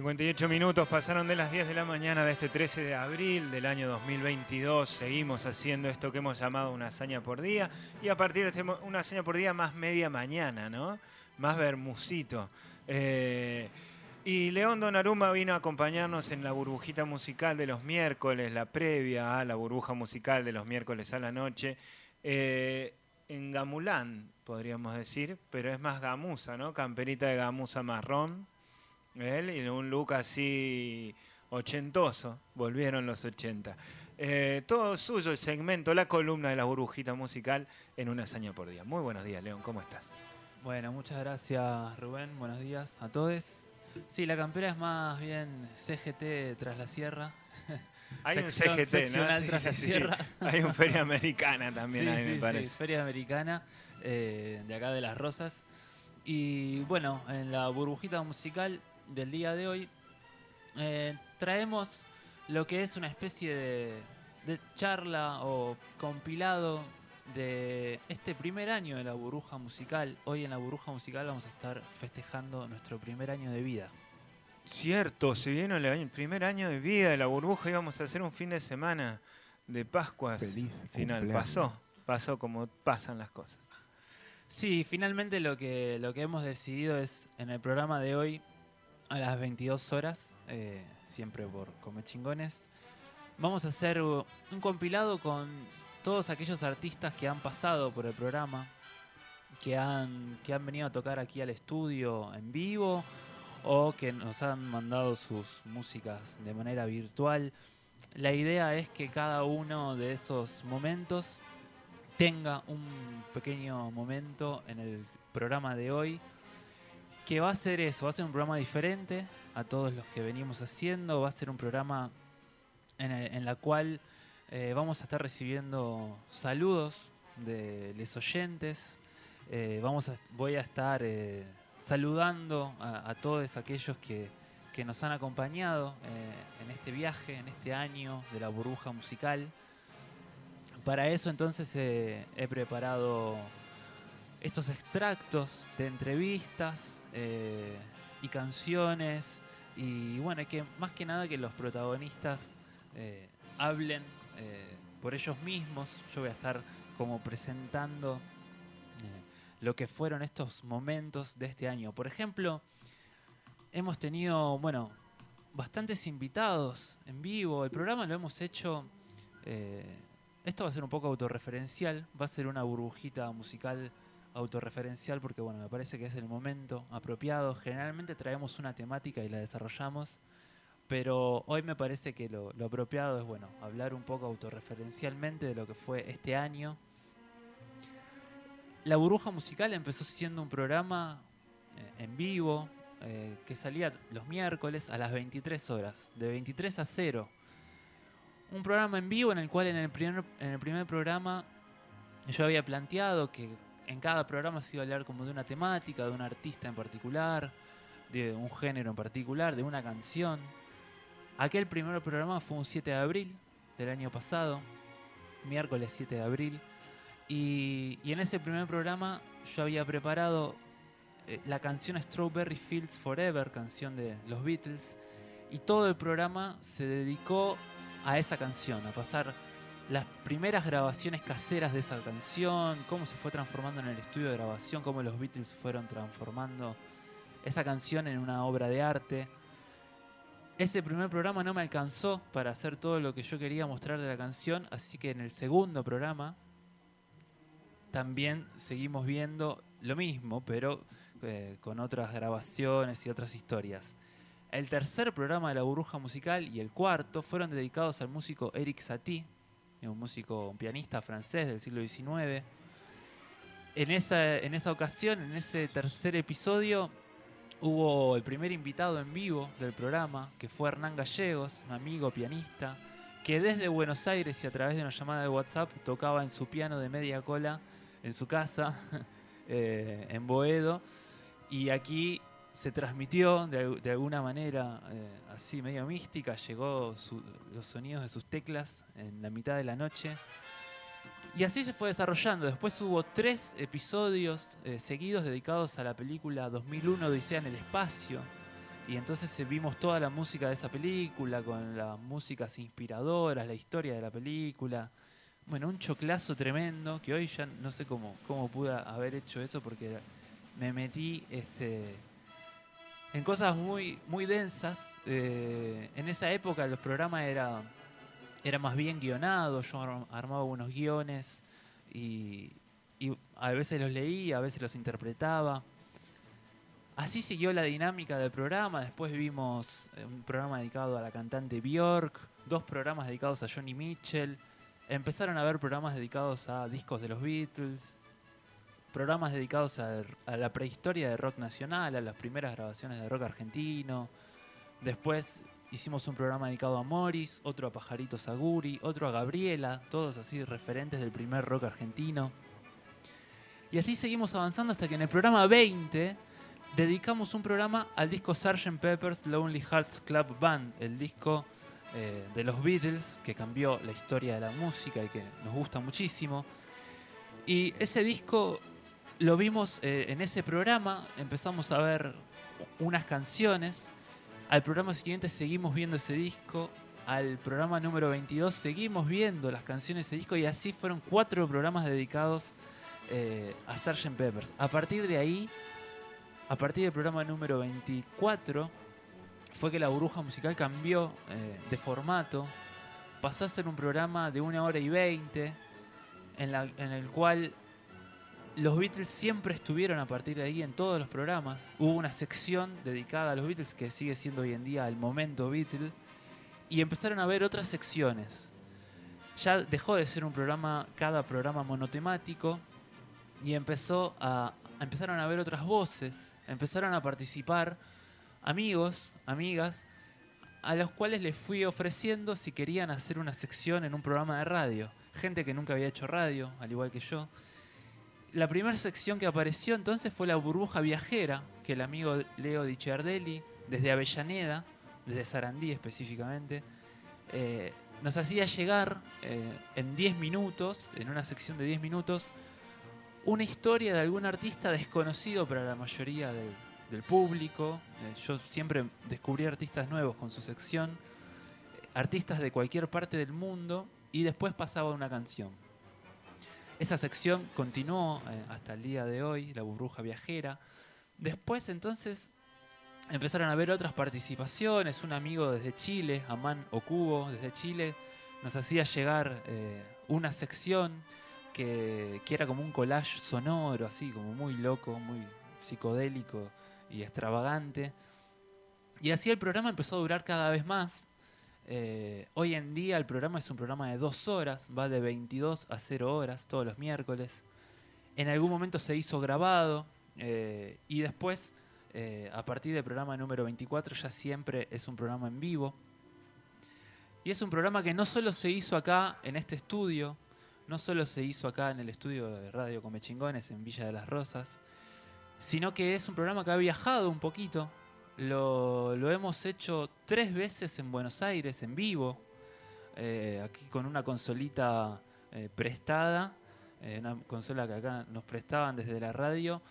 58 minutos pasaron de las 10 de la mañana de este 13 de abril del año 2022. Seguimos haciendo esto que hemos llamado una hazaña por día y a partir de este, una hazaña por día más media mañana, ¿no? Más bermucito. Eh, y León Donaruma vino a acompañarnos en la burbujita musical de los miércoles, la previa a la burbuja musical de los miércoles a la noche. Eh, en Gamulán, podríamos decir, pero es más gamuza, ¿no? Camperita de gamuza marrón él y un look así ochentoso, volvieron los 80. Eh, todo suyo el segmento, la columna de la burbujita musical en una hazaña por día. Muy buenos días, León, ¿cómo estás? Bueno, muchas gracias, Rubén. Buenos días a todos. Sí, la campera es más bien CGT tras la sierra. Hay un CGT, ¿no? Tras la sierra. Hay un Feria Americana también, ahí me parece. Sí, Feria Americana, eh, de acá de Las Rosas. Y bueno, en la burbujita musical del día de hoy, eh, traemos lo que es una especie de, charla o compilado de este primer año de la burbuja musical. Hoy en la burbuja musical vamos a estar festejando nuestro primer año de vida. Cierto, se viene el primer año de vida de la burbuja y vamos a hacer un fin de semana de Pascua. Feliz final. Pasó, pasó como pasan las cosas. Sí, finalmente lo que, lo que hemos decidido es en el programa de hoy a las 22 horas, eh, siempre por Come Chingones. Vamos a hacer un compilado con todos aquellos artistas que han pasado por el programa, que han, que han venido a tocar aquí al estudio en vivo o que nos han mandado sus músicas de manera virtual. La idea es que cada uno de esos momentos tenga un pequeño momento en el programa de hoy que va a ser eso, va a ser un programa diferente a todos los que venimos haciendo, va a ser un programa en, el, la cual eh, vamos a estar recibiendo saludos de los oyentes, eh, vamos a, voy a estar eh, saludando a, todos aquellos que, que, nos han acompañado en este viaje, en este año de la burbuja musical. Para eso entonces he preparado estos extractos de entrevistas eh, y canciones. Y bueno, que más que nada que los protagonistas eh, hablen eh, por ellos mismos. Yo voy a estar como presentando lo que fueron estos momentos de este año. Por ejemplo, hemos tenido, bueno, bastantes invitados en vivo. El programa lo hemos hecho. esto va a ser un poco autorreferencial, va a ser una burbujita musical autorreferencial porque bueno, me parece que es el momento apropiado. Generalmente traemos una temática y la desarrollamos, pero hoy me parece que lo, apropiado es bueno, hablar un poco autorreferencialmente de lo que fue este año. La burbuja musical empezó siendo un programa eh, en vivo eh, que salía los miércoles a las 23 horas, de 23 a 0. Un programa en vivo en el cual en el primer, en el primer programa yo había planteado que en cada programa se iba a hablar como de una temática, de un artista en particular, de un género en particular, de una canción. Aquel primer programa fue un 7 de abril del año pasado, miércoles 7 de abril, y, en ese primer programa yo había preparado eh, la canción Strawberry Fields Forever, canción de los Beatles, y todo el programa se dedicó a esa canción, a pasar las primeras grabaciones caseras de esa canción, cómo se fue transformando en el estudio de grabación, cómo los Beatles fueron transformando esa canción en una obra de arte. Ese primer programa no me alcanzó para hacer todo lo que yo quería mostrar de la canción, así que en el segundo programa también seguimos viendo lo mismo, pero eh, con otras grabaciones y otras historias. El tercer programa de la burbuja musical y el cuarto fueron dedicados al músico Eric Satie, un músico, un pianista francés del siglo XIX. En esa, en esa ocasión, en ese tercer episodio, hubo el primer invitado en vivo del programa, que fue Hernán Gallegos, un amigo pianista, que desde Buenos Aires y a través de una llamada de WhatsApp tocaba en su piano de media cola en su casa, eh, en Boedo. Y aquí se transmitió de, alguna manera eh, así medio mística, llegó los sonidos de sus teclas en la mitad de la noche. Y así se fue desarrollando. Después hubo tres episodios eh, seguidos dedicados a la película 2001 Odisea en el Espacio. Y entonces eh, vimos toda la música de esa película, con las músicas inspiradoras, la historia de la película. Bueno, un choclazo tremendo, que hoy ya no sé cómo, cómo pude haber hecho eso, porque me metí este, en cosas muy, muy densas. Eh, en esa época los programas era, era más bien guionados, yo armaba unos guiones y, y a veces los leía, a veces los interpretaba. Así siguió la dinámica del programa. Después vimos eh, un programa dedicado a la cantante Bjork, dos programas dedicados a Johnny Mitchell. Empezaron a haber programas dedicados a discos de los Beatles, programas dedicados a, la prehistoria de rock nacional, a las primeras grabaciones de rock argentino. Después hicimos un programa dedicado a Morris, otro a Pajarito Saguri, otro a Gabriela, todos así referentes del primer rock argentino. Y así seguimos avanzando hasta que en el programa 20 dedicamos un programa al disco Sgt. Pepper's Lonely Hearts Club Band, el disco eh, de los Beatles que cambió la historia de la música y que nos gusta muchísimo. Y ese disco lo vimos eh, en ese programa, empezamos a ver unas canciones. Al programa siguiente seguimos viendo ese disco. Al programa número 22 seguimos viendo las canciones de ese disco y así fueron cuatro programas dedicados eh, a Sgt. Peppers. A partir de ahí a partir del programa número 24 fue que la burbuja musical cambió eh, de formato, pasó a ser un programa de una hora y veinte, en, en el cual los Beatles siempre estuvieron a partir de ahí en todos los programas. Hubo una sección dedicada a los Beatles que sigue siendo hoy en día el momento Beatle. Y empezaron a ver otras secciones. Ya dejó de ser un programa, cada programa monotemático, y empezó a, empezaron a ver otras voces empezaron a participar amigos, amigas, a los cuales les fui ofreciendo si querían hacer una sección en un programa de radio. Gente que nunca había hecho radio, al igual que yo. La primera sección que apareció entonces fue la burbuja viajera, que el amigo Leo Dicciardelli, desde Avellaneda, desde Sarandí específicamente, eh, nos hacía llegar eh, en 10 minutos, en una sección de 10 minutos, una historia de algún artista desconocido para la mayoría del, público. Eh, yo siempre descubrí artistas nuevos con su sección, artistas de cualquier parte del mundo, y después pasaba una canción. Esa sección continuó eh, hasta el día de hoy, la burbuja viajera. Después entonces empezaron a haber otras participaciones. Un amigo desde Chile, Amán Okubo, desde Chile, nos hacía llegar eh, una sección que, era como un collage sonoro, así, como muy loco, muy psicodélico y extravagante. Y así el programa empezó a durar cada vez más. Eh, hoy en día el programa es un programa de dos horas, va de 22 a 0 horas todos los miércoles. En algún momento se hizo grabado eh, y después, eh, a partir del programa número 24, ya siempre es un programa en vivo. Y es un programa que no solo se hizo acá en este estudio, no solo se hizo acá en el estudio de Radio Comechingones en Villa de las Rosas, sino que es un programa que ha viajado un poquito. Lo, hemos hecho tres veces en Buenos Aires, en vivo, eh, aquí con una consolita eh, prestada, eh, una consola que acá nos prestaban desde la radio,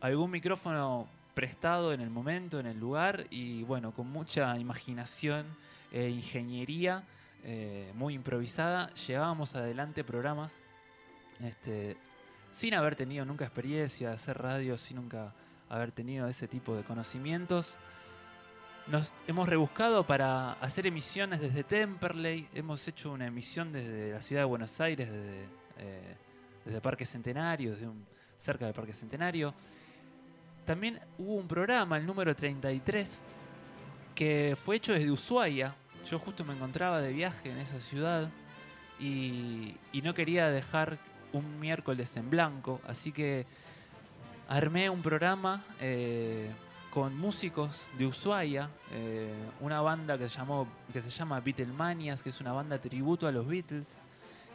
algún micrófono prestado en el momento, en el lugar, y bueno, con mucha imaginación e ingeniería muy improvisada, llevábamos adelante programas este, sin haber tenido nunca experiencia de hacer radio, sin nunca haber tenido ese tipo de conocimientos. Nos hemos rebuscado para hacer emisiones desde Temperley, hemos hecho una emisión desde la ciudad de Buenos Aires, desde, eh, desde Parque Centenario, desde cerca del Parque Centenario. También hubo un programa, el número 33, que fue hecho desde Ushuaia, yo justo me encontraba de viaje en esa ciudad y, no quería dejar un miércoles en blanco, así que armé un programa eh, con músicos de Ushuaia, eh, una banda que se, llama Beatlemanias, que es una banda tributo a los Beatles,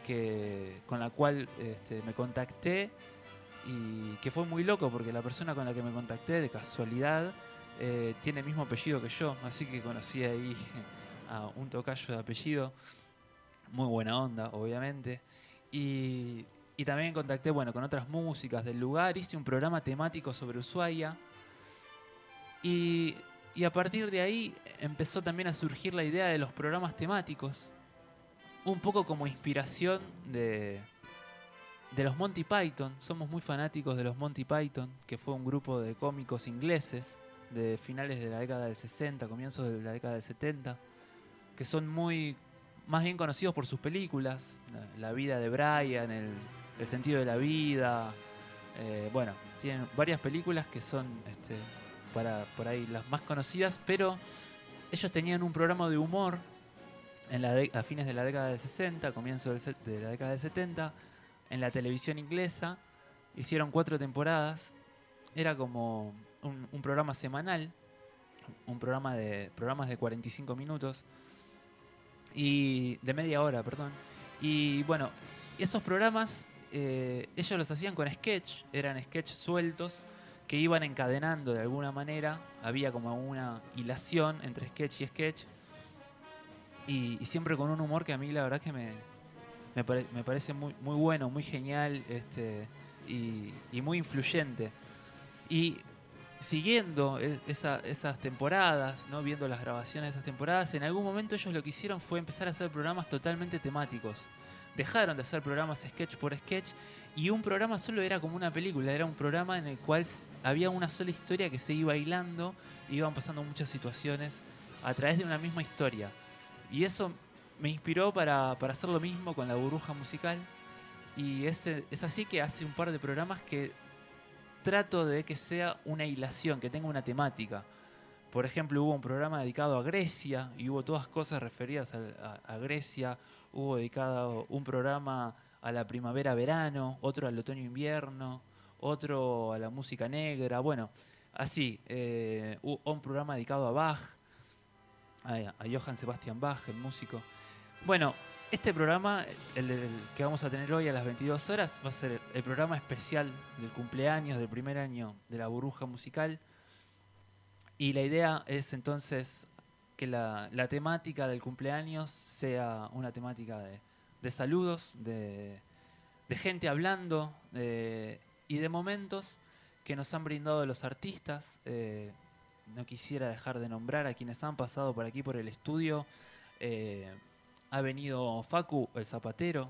que, con la cual este, me contacté y que fue muy loco porque la persona con la que me contacté de casualidad eh, tiene el mismo apellido que yo, así que conocí ahí a un tocayo de apellido, muy buena onda, obviamente. Y, también contacté bueno, con otras músicas del lugar, hice un programa temático sobre Ushuaia. Y Y a partir de ahí empezó también a surgir la idea de los programas temáticos, un poco como inspiración de, de los Monty Python. Somos muy fanáticos de los Monty Python, que fue un grupo de cómicos ingleses de finales de la década del 60, comienzos de la década del 70, que son muy más bien conocidos por sus películas, la, vida de Brian, el, el sentido de la vida. eh, bueno, tienen varias películas que son este, para por ahí las más conocidas, pero ellos tenían un programa de humor en la de- a fines de la década del 60, comienzo de la década del 70, en la televisión inglesa. Hicieron cuatro temporadas. Era como un, un programa semanal, un programa de programas de 45 minutos y de media hora, perdón. Y bueno, esos programas eh, ellos los hacían con sketch, eran sketch sueltos que iban encadenando de alguna manera, había como una hilación entre sketch y sketch y, siempre con un humor que a mí la verdad que me, me, me parece muy, muy bueno, muy genial este, y, muy influyente. Y siguiendo e- esa- esas temporadas, ¿no? viendo las grabaciones de esas temporadas, en algún momento ellos lo que hicieron fue empezar a hacer programas totalmente temáticos. Dejaron de hacer programas sketch por sketch y un programa solo era como una película, era un programa en el cual había una sola historia que se iba hilando iban pasando muchas situaciones a través de una misma historia. Y eso me inspiró para, para hacer lo mismo con la burbuja musical. Y es, es así que hace un par de programas que trato de que sea una hilación, que tenga una temática. Por ejemplo, hubo un programa dedicado a Grecia y hubo todas cosas referidas a, a Grecia. Hubo dedicado un programa a la primavera-verano, otro al otoño-invierno, otro a la música negra. Bueno, así. eh, hubo un programa dedicado a Bach, a, a Johann Sebastian Bach, el músico. Bueno, este programa, el, del que vamos a tener hoy a las 22 horas, va a ser el programa especial del cumpleaños del primer año de la burbuja musical. Y la idea es entonces que la, la temática del cumpleaños sea una temática de, de saludos, de, de gente hablando de- y de momentos que nos han brindado los artistas. Eh, no quisiera dejar de nombrar a quienes han pasado por aquí por el estudio. Eh, ha venido Facu, el zapatero,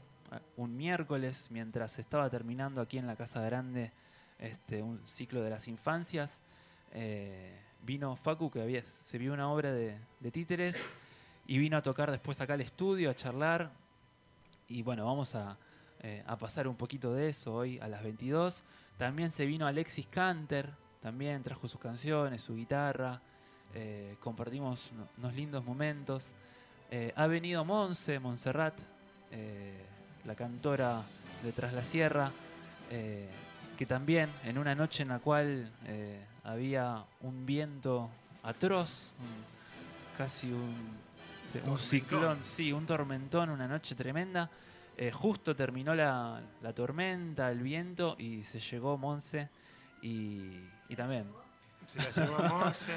un miércoles, mientras estaba terminando aquí en la Casa Grande este, un ciclo de las infancias. Eh, vino Facu, que había, se vio una obra de, de títeres, y vino a tocar después acá al estudio, a charlar. Y bueno, vamos a, eh, a pasar un poquito de eso hoy a las 22. También se vino Alexis Canter, también trajo sus canciones, su guitarra. eh, compartimos uno- unos lindos momentos. Eh, ha venido Monse, Montserrat, la cantora de Tras la Sierra, que también en una noche en la cual eh, había un viento atroz, un- casi un, un ciclón, sí, un tormentón, una noche tremenda. eh, justo terminó la, la tormenta, el viento y se llegó Monse y, y también Se la llevó a Monse.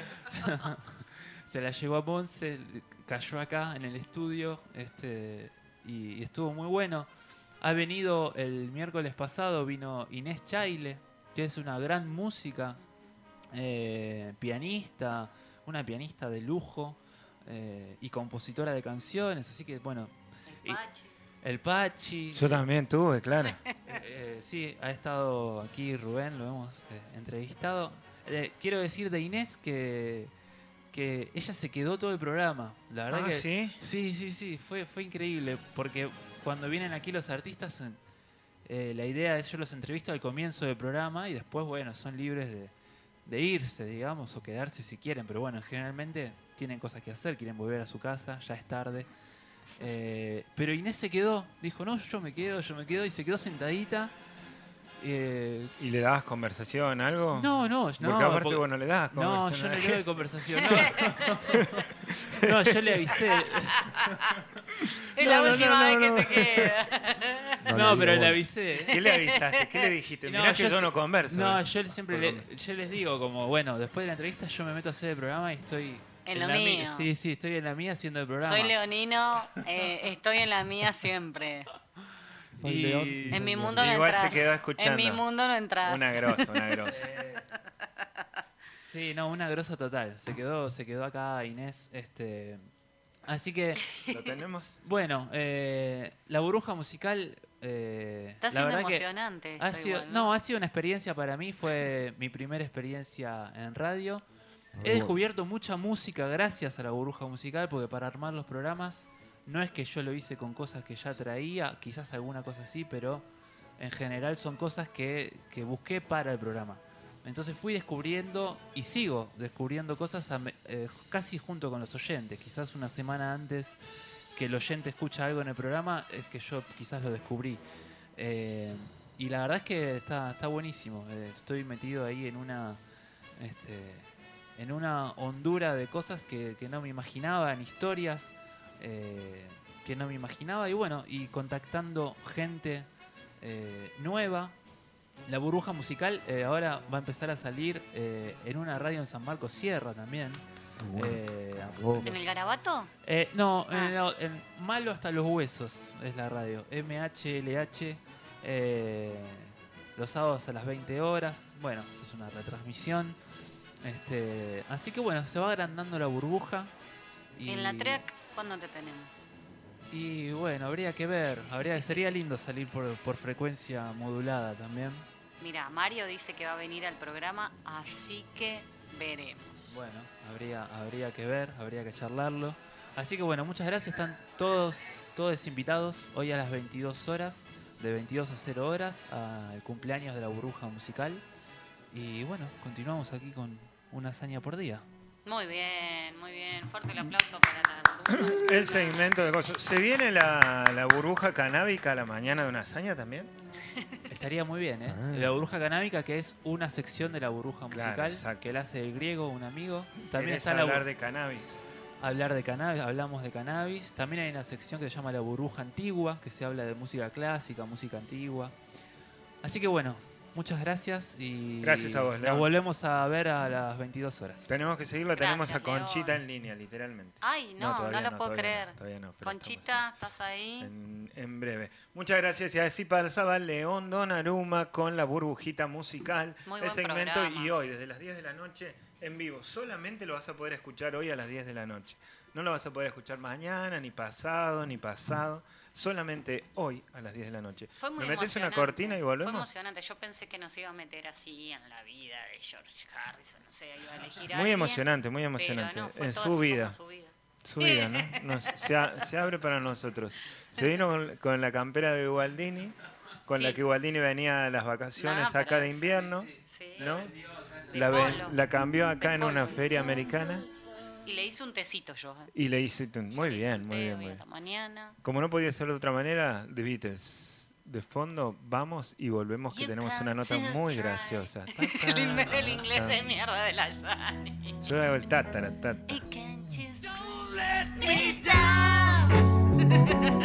se la llevó a Ponce, cayó acá en el estudio este, y, y estuvo muy bueno. Ha venido el miércoles pasado, vino Inés Chaile, que es una gran música, eh, pianista, una pianista de lujo eh, y compositora de canciones, así que bueno, El Y- Pachi. el Pachi. Yo también tuve, claro. Eh, eh, sí, ha estado aquí Rubén, lo hemos eh, entrevistado. Eh, quiero decir de Inés que, que ella se quedó todo el programa. La verdad Ah, que ¿sí? sí, sí, sí, fue, fue increíble porque cuando vienen aquí los artistas, eh, la idea es yo los entrevisto al comienzo del programa y después, bueno, son libres de, de irse, digamos, o quedarse si quieren, pero bueno, generalmente tienen cosas que hacer, quieren volver a su casa, ya es tarde. Eh, pero Inés se quedó, dijo, no, yo me quedo, yo me quedo, y se quedó sentadita. Eh, ¿Y le dabas conversación, algo? no, no, Porque no. aparte, porque- bueno, le dabas no, yo no le doy conversación. No, no yo le avisé. Es No, la no, última no, vez no, que no. se queda. No, pero le avisé. ¿Qué le avisaste? ¿Qué le dijiste? No, Mirá que yo no converso. No, yo siempre le- yo les digo como, bueno, después de la entrevista yo me meto a hacer el programa y estoy... En lo la mi- mío. Sí, sí, estoy en la mía haciendo el programa. Soy leonino, eh, estoy en la mía siempre. Soy Y- León. En mi mundo no Igual se quedó escuchando. En mi mundo no entras. Una grosa, una grosa. Sí, Sí, no, una grosa total. Se quedó, se quedó acá Inés. Este, así que, ¿Lo tenemos? bueno, eh, la burbuja musical. eh, Está la siendo emocionante. ha sido, igual, no, ha sido una experiencia para mí. Fue mi primera experiencia en radio. He descubierto mucha música gracias a la burbuja musical, porque para armar los programas no es que yo lo hice con cosas que ya traía, quizás alguna cosa así, pero en general son cosas que, que busqué para el programa. Entonces fui descubriendo y sigo descubriendo cosas a eh, casi junto con los oyentes. Quizás una semana antes que el oyente escucha algo en el programa, es que yo quizás lo descubrí. Eh, y la verdad es que está, está buenísimo. Eh, estoy metido ahí en una este, en una hondura de cosas que, no me imaginaba, en historias eh, que no me imaginaba. Y bueno, y contactando gente nueva. La burbuja musical eh, ahora va a empezar a salir eh, en una radio en San Marcos Sierra también. Eh, ¿En el garabato? eh, no, Ah. en, el- en Malo hasta los huesos es la radio. MHLH. eh, los sábados a las 20 horas. Bueno, eso es una retransmisión. Este, así que bueno, se va agrandando la burbuja. Y, ¿En la track cuándo te tenemos? Y bueno, habría que ver. Habría, sería lindo salir por, por frecuencia modulada también. Mira, Mario dice que va a venir al programa, así que veremos. Bueno, habría, habría que ver, habría que charlarlo. Así que bueno, muchas gracias. Están todos, todos invitados hoy a las 22 horas, de 22 a 0 horas, al cumpleaños de la burbuja musical. Y bueno, continuamos aquí con una hazaña por día. Muy bien, muy bien. Fuerte el aplauso para la burbuja. El segmento de cosas. ¿Se viene la, la burbuja canábica a la mañana de una hazaña también? Estaría muy bien, ¿eh? Ah. La burbuja canábica, que es una sección de la burbuja musical, que la hace el griego, un amigo. También ¿Querés está la hablar de cannabis. hablar de cannabis, hablamos de cannabis. También hay una sección que se llama la burbuja antigua, que se habla de música clásica, música antigua. Así que bueno, muchas gracias y Gracias a vos, nos León. volvemos a ver a las 22 horas. Tenemos que seguirlo, tenemos a Conchita en línea, literalmente. Ay, no, no, todavía lo puedo todavía creer. no, no, Conchita, ¿estás ahí? En, en breve. Muchas gracias. Y así pasaba León Donaruma con la burbujita musical. Muy el buen segmento programa. y hoy, desde las 10 de la noche, en vivo. Solamente lo vas a poder escuchar hoy a las 10 de la noche. No lo vas a poder escuchar mañana, ni pasado, ni pasado. Solamente hoy a las 10 de la noche. Fue muy ¿Me metes una cortina y Fue volvemos? emocionante. Yo pensé que nos iba a meter así en la vida de George Harrison. No sé, iba a elegir a Muy alguien, emocionante, muy emocionante. no, fue en su vida. su vida. Su vida, ¿no? Nos- se, a- se abre para nosotros. Se vino con, con la campera de Ubaldini, con la Sí. que Ubaldini venía a las vacaciones No, acá de invierno, Sí. ¿no? De La, cambió acá De en una feria americana Y le hice un tecito yo. ¿eh? y le hice... un- Muy Le hice bien, un muy té bien, muy bien. mañana. Como no podía ser de otra manera, The Beatles. De fondo, vamos y volvemos que You tenemos una nota muy try. graciosa. El, el inglés de mierda de la Yani. Yo hago el tatara, tatara. It can't just-